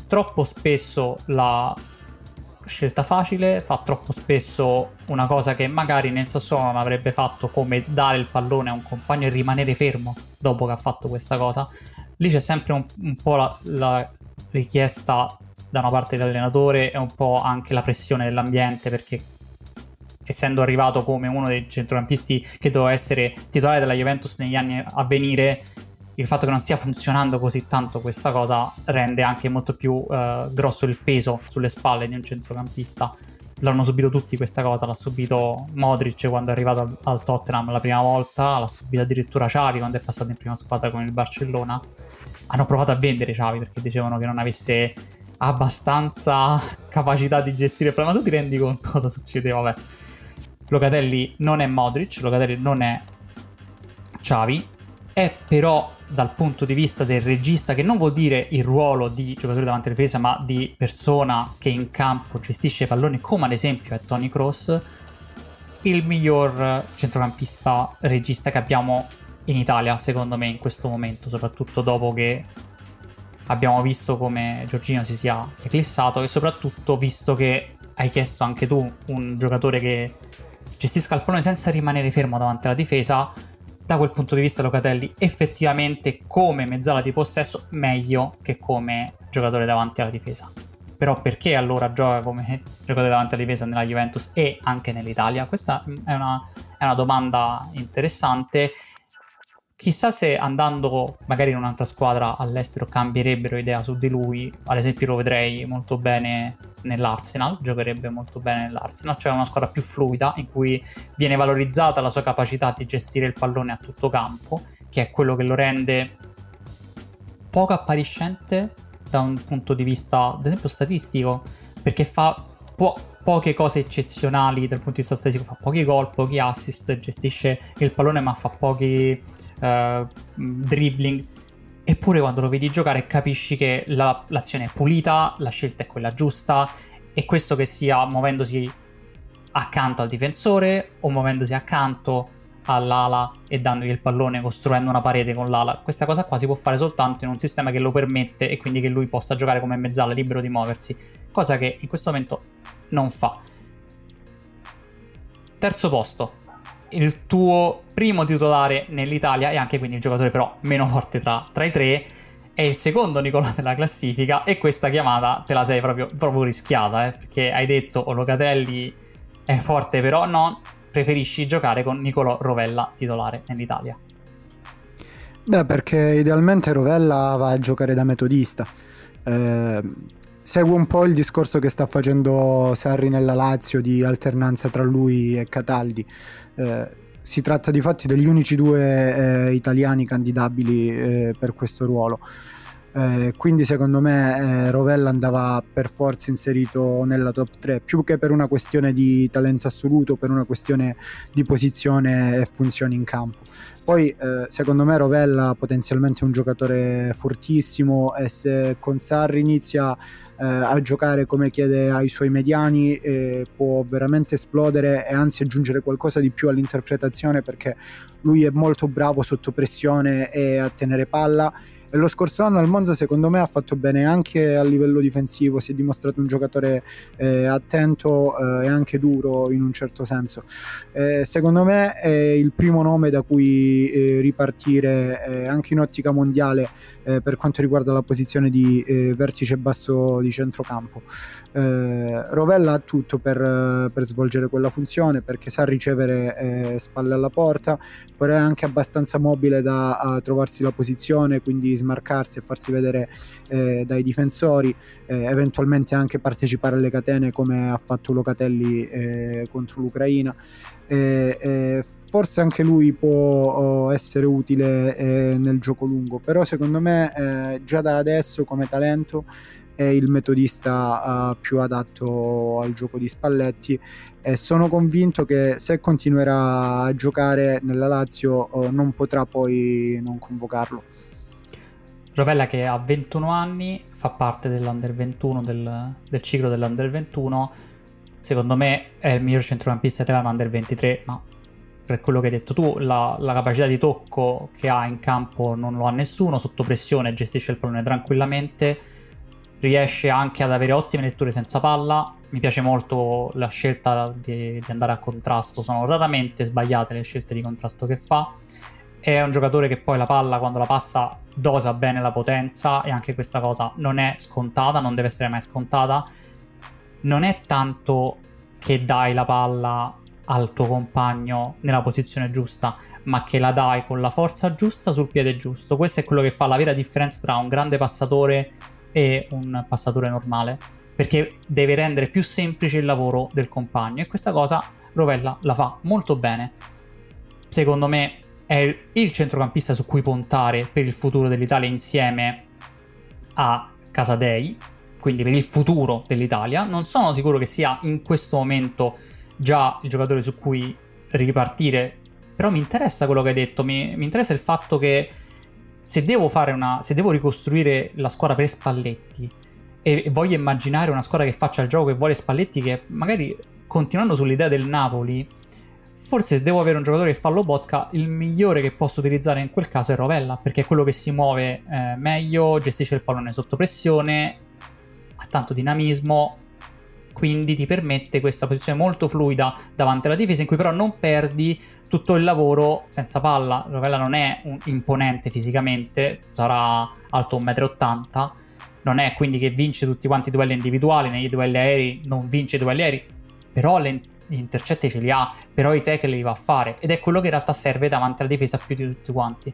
troppo spesso la scelta facile, fa troppo spesso una cosa che magari nel Sassuolo non avrebbe fatto come dare il pallone a un compagno e rimanere fermo dopo che ha fatto questa cosa. Lì c'è sempre un, un po' la, la richiesta da una parte dell'allenatore e un po' anche la pressione dell'ambiente perché essendo arrivato come uno dei centrocampisti che doveva essere titolare della Juventus negli anni a venire, il fatto che non stia funzionando così tanto questa cosa rende anche molto più uh, grosso il peso sulle spalle di un centrocampista. L'hanno subito tutti questa cosa, l'ha subito Modric quando è arrivato al, al Tottenham la prima volta, l'ha subito addirittura Xavi quando è passato in prima squadra con il Barcellona. Hanno provato a vendere Xavi perché dicevano che non avesse abbastanza capacità di gestire il problema. Ma tu ti rendi conto cosa succede? Vabbè Locatelli non è Modric, Locatelli non è Xavi, è però dal punto di vista del regista, che non vuol dire il ruolo di giocatore davanti alla difesa, ma di persona che in campo gestisce i palloni, come ad esempio è Tony Cross, il miglior centrocampista regista che abbiamo in Italia, secondo me, in questo momento, soprattutto dopo che abbiamo visto come Giorgino si sia eclissato e soprattutto visto che hai chiesto anche tu un giocatore che gestisca il pallone senza rimanere fermo davanti alla difesa, da quel punto di vista Locatelli effettivamente come mezzala di possesso meglio che come giocatore davanti alla difesa. Però perché allora gioca come giocatore davanti alla difesa nella Juventus e anche nell'Italia? Questa è una, è una domanda interessante. Chissà se andando magari in un'altra squadra all'estero cambierebbero idea su di lui. Ad esempio lo vedrei molto bene nell'Arsenal, giocherebbe molto bene nell'Arsenal, cioè una squadra più fluida in cui viene valorizzata la sua capacità di gestire il pallone a tutto campo, che è quello che lo rende poco appariscente da un punto di vista, ad esempio, statistico, perché fa po- poche cose eccezionali dal punto di vista statistico, fa pochi gol, pochi assist, gestisce il pallone ma fa pochi uh, dribbling Eppure quando lo vedi giocare capisci che la, l'azione è pulita, la scelta è quella giusta e questo che sia muovendosi accanto al difensore o muovendosi accanto all'ala e dandogli il pallone costruendo una parete con l'ala. Questa cosa qua si può fare soltanto in un sistema che lo permette e quindi che lui possa giocare come mezzala libero di muoversi, cosa che in questo momento non fa. Terzo posto, il tuo primo titolare nell'Italia e anche quindi il giocatore però meno forte tra, tra i tre è il secondo Nicolò della classifica e questa chiamata te la sei proprio, proprio rischiata eh, perché hai detto oh, Locatelli è forte però no preferisci giocare con Nicolò Rovella titolare nell'Italia. Beh perché idealmente Rovella va a giocare da metodista eh, segue un po' il discorso che sta facendo Sarri nella Lazio di alternanza tra lui e Cataldi. Eh, si tratta di fatti degli unici due eh, italiani candidabili eh, per questo ruolo. Eh, quindi secondo me eh, Rovella andava per forza inserito nella top 3, più che per una questione di talento assoluto, per una questione di posizione e funzioni in campo. Poi eh, secondo me Rovella potenzialmente è un giocatore fortissimo e se con Sarri inizia eh, a giocare come chiede ai suoi mediani eh, può veramente esplodere e anzi aggiungere qualcosa di più all'interpretazione perché lui è molto bravo sotto pressione e a tenere palla e lo scorso anno al Monza secondo me ha fatto bene anche a livello difensivo, si è dimostrato un giocatore eh, attento eh, e anche duro in un certo senso. Eh, secondo me è il primo nome da cui eh, ripartire eh, anche in ottica mondiale eh, per quanto riguarda la posizione di vertice basso di centrocampo. Rovella ha tutto per, per, svolgere quella funzione perché sa ricevere spalle alla porta, però è anche abbastanza mobile da trovarsi la posizione, quindi smarcarsi e farsi vedere eh, dai difensori, eh, eventualmente anche partecipare alle catene come ha fatto Locatelli eh, contro l'Ucraina. Forse anche lui può oh, essere utile eh, nel gioco lungo, però secondo me eh, già da adesso come talento è il metodista uh, più adatto al gioco di Spalletti e sono convinto che se continuerà a giocare nella Lazio uh, non potrà poi non convocarlo. Rovella che ha 21 anni, fa parte dell'Under 21, del, del ciclo dell'Under 21. Secondo me è il miglior centrocampista italiano Under 23, ma per quello che hai detto tu, la, la, capacità di tocco che ha in campo non lo ha nessuno, sotto pressione gestisce il pallone tranquillamente, riesce anche ad avere ottime letture senza palla. Mi piace molto la scelta di, di andare a contrasto, sono raramente sbagliate le scelte di contrasto che fa è un giocatore che poi la palla quando la passa dosa bene la potenza e anche questa cosa non è scontata, non deve essere mai scontata. Non è tanto che dai la palla al tuo compagno nella posizione giusta, ma che la dai con la forza giusta sul piede giusto. Questo è quello che fa la vera differenza tra un grande passatore e un passatore normale, perché deve rendere più semplice il lavoro del compagno e questa cosa Rovella la fa molto bene. Secondo me è il centrocampista su cui puntare per il futuro dell'Italia insieme a Casadei, quindi per il futuro dell'Italia. Non sono sicuro che sia in questo momento già il giocatore su cui ripartire, però mi interessa quello che hai detto, mi, mi interessa il fatto che se devo fare una se devo ricostruire la squadra per Spalletti e voglio immaginare una squadra che faccia il gioco che vuole Spalletti che magari continuando sull'idea del Napoli forse se devo avere un giocatore che fa Lobotka, il migliore che posso utilizzare in quel caso è Rovella, perché è quello che si muove eh, meglio, gestisce il pallone sotto pressione, ha tanto dinamismo, quindi ti permette questa posizione molto fluida davanti alla difesa in cui però non perdi tutto il lavoro senza palla. Rovella non è imponente fisicamente, sarà alto 1,80 m, non è quindi che vince tutti quanti i duelli individuali, nei duelli aerei non vince i duelli aerei, però le gli intercetti ce li ha, però i tackle li va a fare ed è quello che in realtà serve davanti alla difesa più di tutti quanti.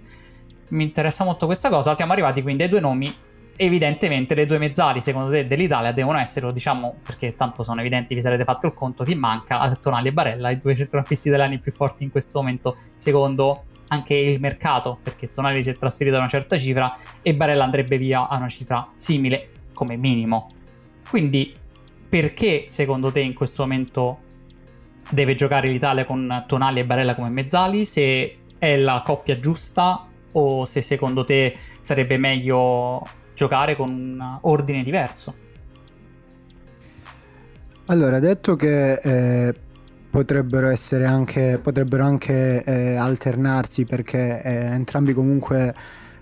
Mi interessa molto questa cosa, siamo arrivati quindi ai due nomi. Evidentemente le due mezzali secondo te dell'Italia devono essere, diciamo, perché tanto sono evidenti, vi sarete fatto il conto, chi manca a Tonali e Barella, i due centrocampisti italiani più forti in questo momento, secondo anche il mercato, perché Tonali si è trasferito a una certa cifra e Barella andrebbe via a una cifra simile come minimo. Quindi perché secondo te in questo momento deve giocare l'Italia con Tonali e Barella come mezzali, se è la coppia giusta o se secondo te sarebbe meglio giocare con un ordine diverso. Allora, detto che eh, potrebbero essere anche, potrebbero anche eh, alternarsi perché eh, entrambi comunque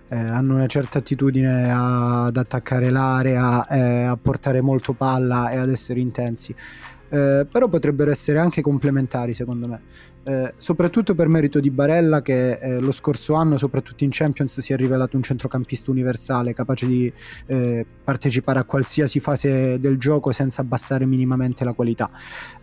eh, hanno una certa attitudine a, ad attaccare l'area, eh, a portare molto palla e ad essere intensi eh, però potrebbero essere anche complementari secondo me eh, soprattutto per merito di Barella che eh, lo scorso anno, soprattutto in Champions, si è rivelato un centrocampista universale capace di eh, partecipare a qualsiasi fase del gioco senza abbassare minimamente la qualità.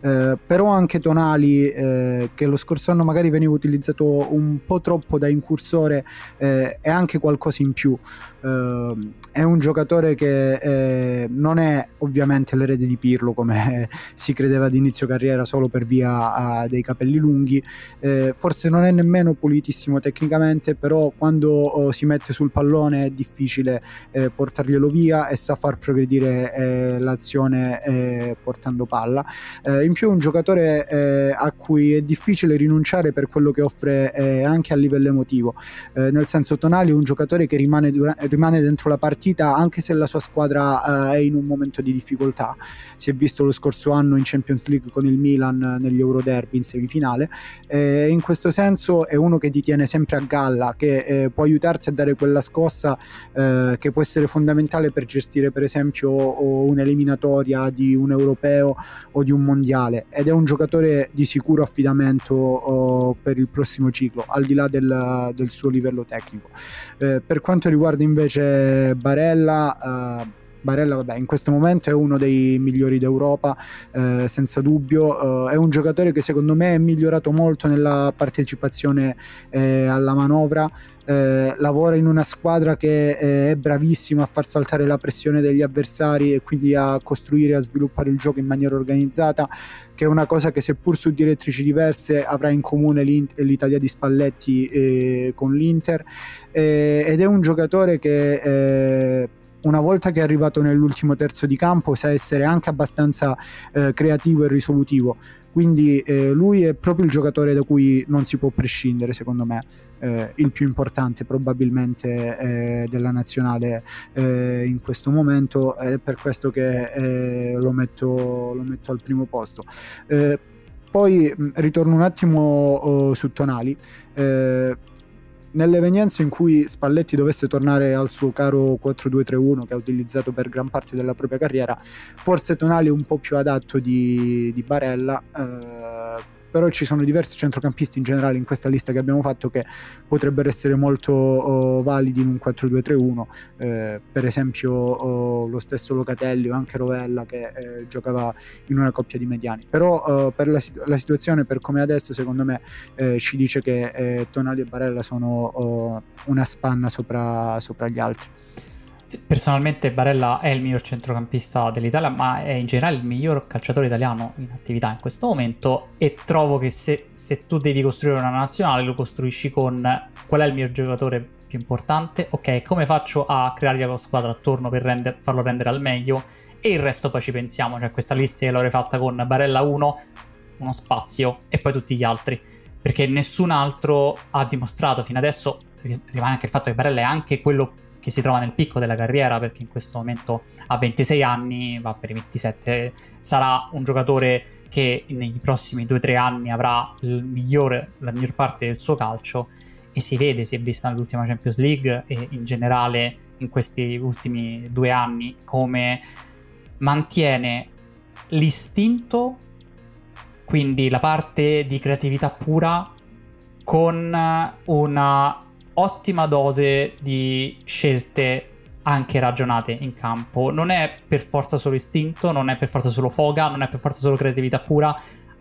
Eh, però anche Tonali, eh, che lo scorso anno magari veniva utilizzato un po' troppo da incursore, è anche qualcosa in più. è un giocatore che non è ovviamente l'erede di Pirlo come <laughs> si credeva di inizio carriera solo per via uh, dei capelli lunghi. Eh, forse non è nemmeno pulitissimo tecnicamente, però quando oh, si mette sul pallone è difficile eh, portarglielo via e sa far progredire eh, l'azione eh, portando palla. in più è un giocatore a cui è difficile rinunciare per quello che offre anche a livello emotivo, nel senso Tonali è un giocatore che rimane, dura- rimane dentro la partita anche se la sua squadra è in un momento di difficoltà. Si è visto lo scorso anno in Champions League con il Milan negli Euro Derby in semifinale. Eh, in questo senso è uno che ti tiene sempre a galla, che eh, può aiutarti a dare quella scossa eh, che può essere fondamentale per gestire per esempio un'eliminatoria di un europeo o di un mondiale ed è un giocatore di sicuro affidamento oh, per il prossimo ciclo, al di là del, del suo livello tecnico. Eh, per quanto riguarda invece Barella, eh, Barella vabbè, in questo momento è uno dei migliori d'Europa, eh, senza dubbio. Eh, è un giocatore che secondo me è migliorato molto nella partecipazione eh, alla manovra. Eh, lavora in una squadra che eh, è bravissima a far saltare la pressione degli avversari e quindi a costruire e a sviluppare il gioco in maniera organizzata, che è una cosa che seppur su direttrici diverse avrà in comune l'Italia di Spalletti eh, con l'Inter ed è un giocatore che una volta che è arrivato nell'ultimo terzo di campo sa essere anche abbastanza eh, creativo e risolutivo. Quindi eh, lui è proprio il giocatore da cui non si può prescindere, secondo me, eh, il più importante probabilmente eh, della nazionale eh, in questo momento. È per questo che eh, lo metto, lo, metto, al primo posto. poi ritorno un attimo oh, su Tonali nell'evenienza in cui Spalletti dovesse tornare al suo caro 4-2-3-1 che ha utilizzato per gran parte della propria carriera, forse Tonali è un po' più adatto di, di Barella. Eh, però ci sono diversi centrocampisti in generale in questa lista che abbiamo fatto che potrebbero essere molto oh, validi in un 4-2-3-1, eh, per esempio oh, lo stesso Locatelli o anche Rovella che eh, giocava in una coppia di mediani. Però oh, per la, la, situazione per come è adesso secondo me eh, ci dice che eh, Tonali e Barella sono oh, una spanna sopra, sopra gli altri. Personalmente Barella è il miglior centrocampista dell'Italia, ma è in generale il miglior calciatore italiano in attività in questo momento e trovo che se, se tu devi costruire una nazionale lo costruisci con qual è il mio giocatore più importante, ok, come faccio a creare la squadra attorno per render, farlo rendere al meglio? E il resto poi ci pensiamo, cioè questa lista l'avrei fatta con Barella 1, uno spazio e poi tutti gli altri, perché nessun altro ha dimostrato fino adesso, rimane anche il fatto che Barella è anche quello che si trova nel picco della carriera perché in questo momento ha 26 anni, va per i 27, sarà un giocatore che negli prossimi 2-3 anni avrà migliore, la miglior parte del suo calcio e si vede, si è vista nell'ultima Champions League e in generale in questi ultimi due anni come mantiene l'istinto, quindi la parte di creatività pura con una ottima dose di scelte anche ragionate in campo. Non è per forza solo istinto, non è per forza solo foga, non è per forza solo creatività pura.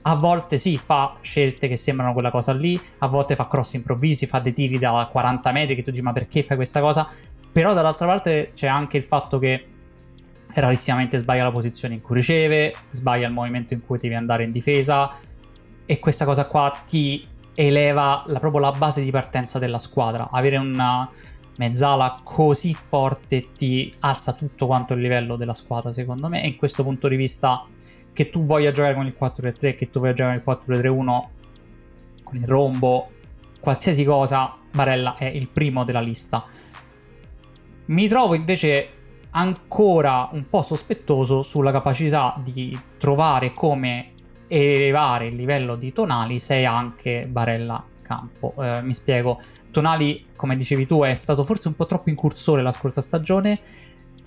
A volte sì, fa scelte che sembrano quella cosa lì, a volte fa cross improvvisi, fa dei tiri da 40 metri che tu dici ma perché fai questa cosa? Però dall'altra parte c'è anche il fatto che rarissimamente sbaglia la posizione in cui riceve, sbaglia il movimento in cui devi andare in difesa e questa cosa qua ti eleva la, proprio la base di partenza della squadra. Avere una mezzala così forte ti alza tutto quanto il livello della squadra, secondo me. E in questo punto di vista, che tu voglia giocare con il 4-3-3, che tu voglia giocare con il 4-3-1, con il rombo, qualsiasi cosa, Barella è il primo della lista. Mi trovo invece ancora un po' sospettoso sulla capacità di trovare come elevare il livello di Tonali se anche Barella campo. Eh, mi spiego, Tonali, come dicevi tu, è stato forse un po' troppo incursore la scorsa stagione.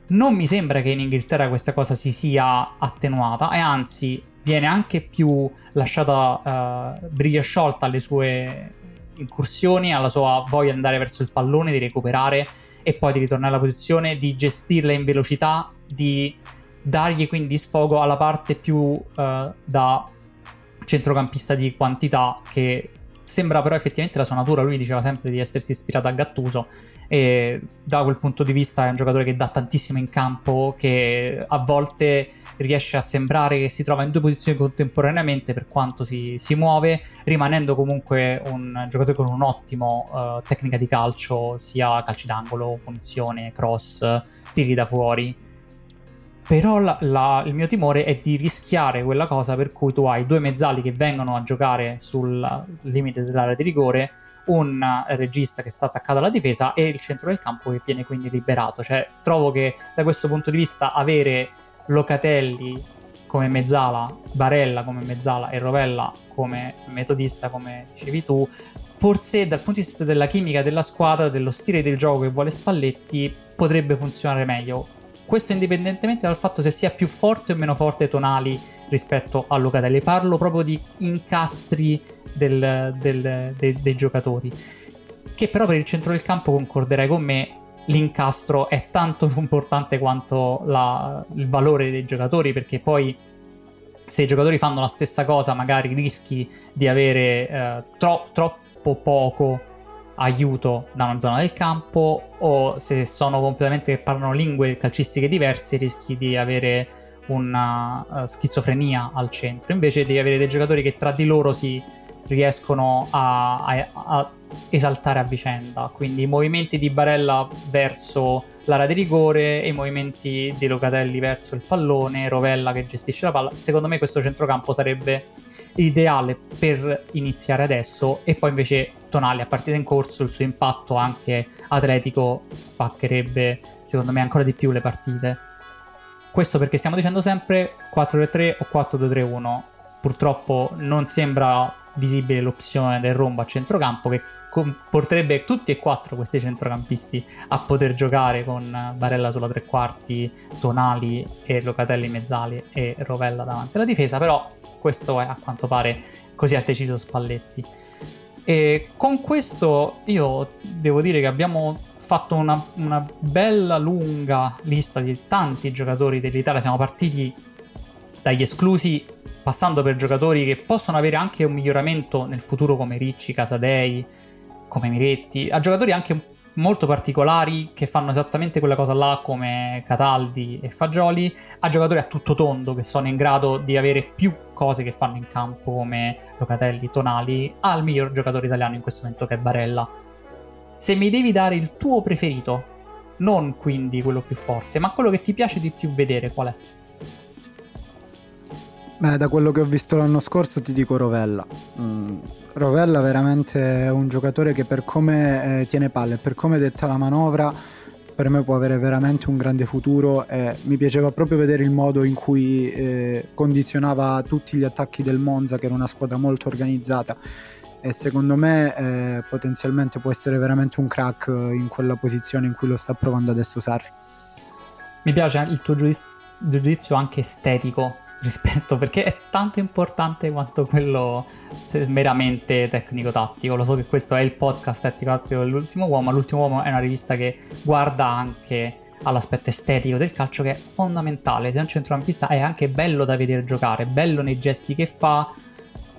Non mi sembra che in Inghilterra questa cosa si sia attenuata e anzi viene anche più lasciata uh, briglia sciolta alle sue incursioni, alla sua voglia di andare verso il pallone, di recuperare e poi di ritornare alla posizione, di gestirla in velocità, di dargli quindi sfogo alla parte più uh, da centrocampista di quantità che sembra però effettivamente la sua natura, lui diceva sempre di essersi ispirato a Gattuso e da quel punto di vista è un giocatore che dà tantissimo in campo, che a volte riesce a sembrare che si trova in due posizioni contemporaneamente per quanto si, si muove, rimanendo comunque un giocatore con un'ottima uh, tecnica di calcio, sia calci d'angolo, punizione, cross, tiri da fuori. Però la, la, il mio timore è di rischiare quella cosa per cui tu hai due mezzali che vengono a giocare sul limite dell'area di rigore, un regista che sta attaccato alla difesa e il centro del campo che viene quindi liberato. Cioè, trovo che da questo punto di vista avere Locatelli come mezzala, Barella come mezzala e Rovella come metodista, come dicevi tu, forse dal punto di vista della chimica della squadra, dello stile del gioco che vuole Spalletti, potrebbe funzionare meglio. Questo indipendentemente dal fatto se sia più forte o meno forte tonali rispetto a Locatelli. Parlo proprio di incastri del, del, de, dei giocatori. Che però per il centro del campo concorderai con me l'incastro è tanto importante quanto la, il valore dei giocatori, perché poi se i giocatori fanno la stessa cosa, magari rischi di avere eh, tro- troppo poco aiuto da una zona del campo, o se sono completamente che parlano lingue calcistiche diverse, rischi di avere una uh, schizofrenia al centro. Invece devi avere dei giocatori che tra di loro si riescono a, a, a esaltare a vicenda. Quindi i movimenti di Barella verso l'area di rigore e i movimenti di Locatelli verso il pallone, Rovella che gestisce la palla. Secondo me questo centrocampo sarebbe ideale per iniziare adesso e poi invece Tonali a partita in corso il suo impatto anche atletico spaccherebbe secondo me ancora di più le partite. Questo perché stiamo dicendo sempre 4-3-3 o 4-2-3-1. Purtroppo non sembra visibile l'opzione del rombo a centrocampo che porterebbe tutti e quattro questi centrocampisti a poter giocare con Barella sulla tre quarti, Tonali e Locatelli mezzali e Rovella davanti alla difesa, però questo è a quanto pare così ha deciso Spalletti. E con questo io devo dire che abbiamo fatto una, una bella lunga lista di tanti giocatori dell'Italia, siamo partiti dagli esclusi passando per giocatori che possono avere anche un miglioramento nel futuro come Ricci, Casadei, come Miretti, a giocatori anche molto particolari che fanno esattamente quella cosa là come Cataldi e Fagioli, a giocatori a tutto tondo che sono in grado di avere più cose che fanno in campo come Locatelli, Tonali, al miglior giocatore italiano in questo momento che è Barella. Se mi devi dare il tuo preferito, non quindi quello più forte, ma quello che ti piace di più vedere, qual è? Beh, da quello che ho visto l'anno scorso ti dico Rovella. Mm, Rovella veramente è un giocatore che per come eh, tiene palle, per come detta la manovra, per me può avere veramente un grande futuro e mi piaceva proprio vedere il modo in cui eh, condizionava tutti gli attacchi del Monza, che era una squadra molto organizzata e secondo me eh, potenzialmente può essere veramente un crack in quella posizione in cui lo sta provando adesso Sarri. Mi piace il tuo giudizio anche estetico rispetto perché è tanto importante quanto quello meramente tecnico-tattico. Lo so che questo è il podcast tecnico-tattico dell'ultimo uomo, ma l'ultimo uomo è una rivista che guarda anche all'aspetto estetico del calcio che è fondamentale. Se un centrocampista è anche bello da vedere giocare, bello nei gesti che fa.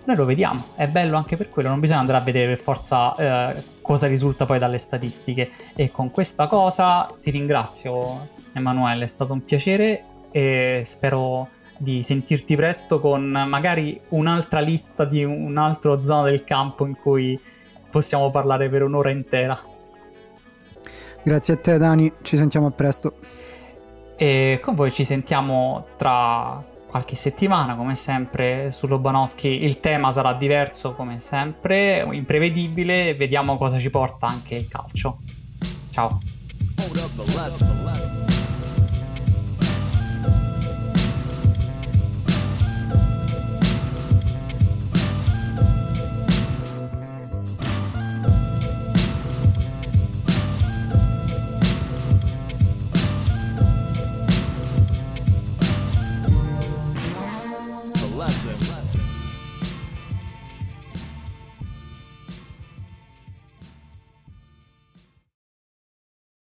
Noi lo vediamo, è bello anche per quello, non bisogna andare a vedere per forza eh, cosa risulta poi dalle statistiche. E con questa cosa ti ringrazio Emanuele, è stato un piacere e spero di sentirti presto con magari un'altra lista di un altro zona del campo in cui possiamo parlare per un'ora intera. Grazie a te Dani, ci sentiamo a presto. E con voi ci sentiamo tra qualche settimana, come sempre su Lobanowski il tema sarà diverso come sempre, imprevedibile, vediamo cosa ci porta anche il calcio. Ciao.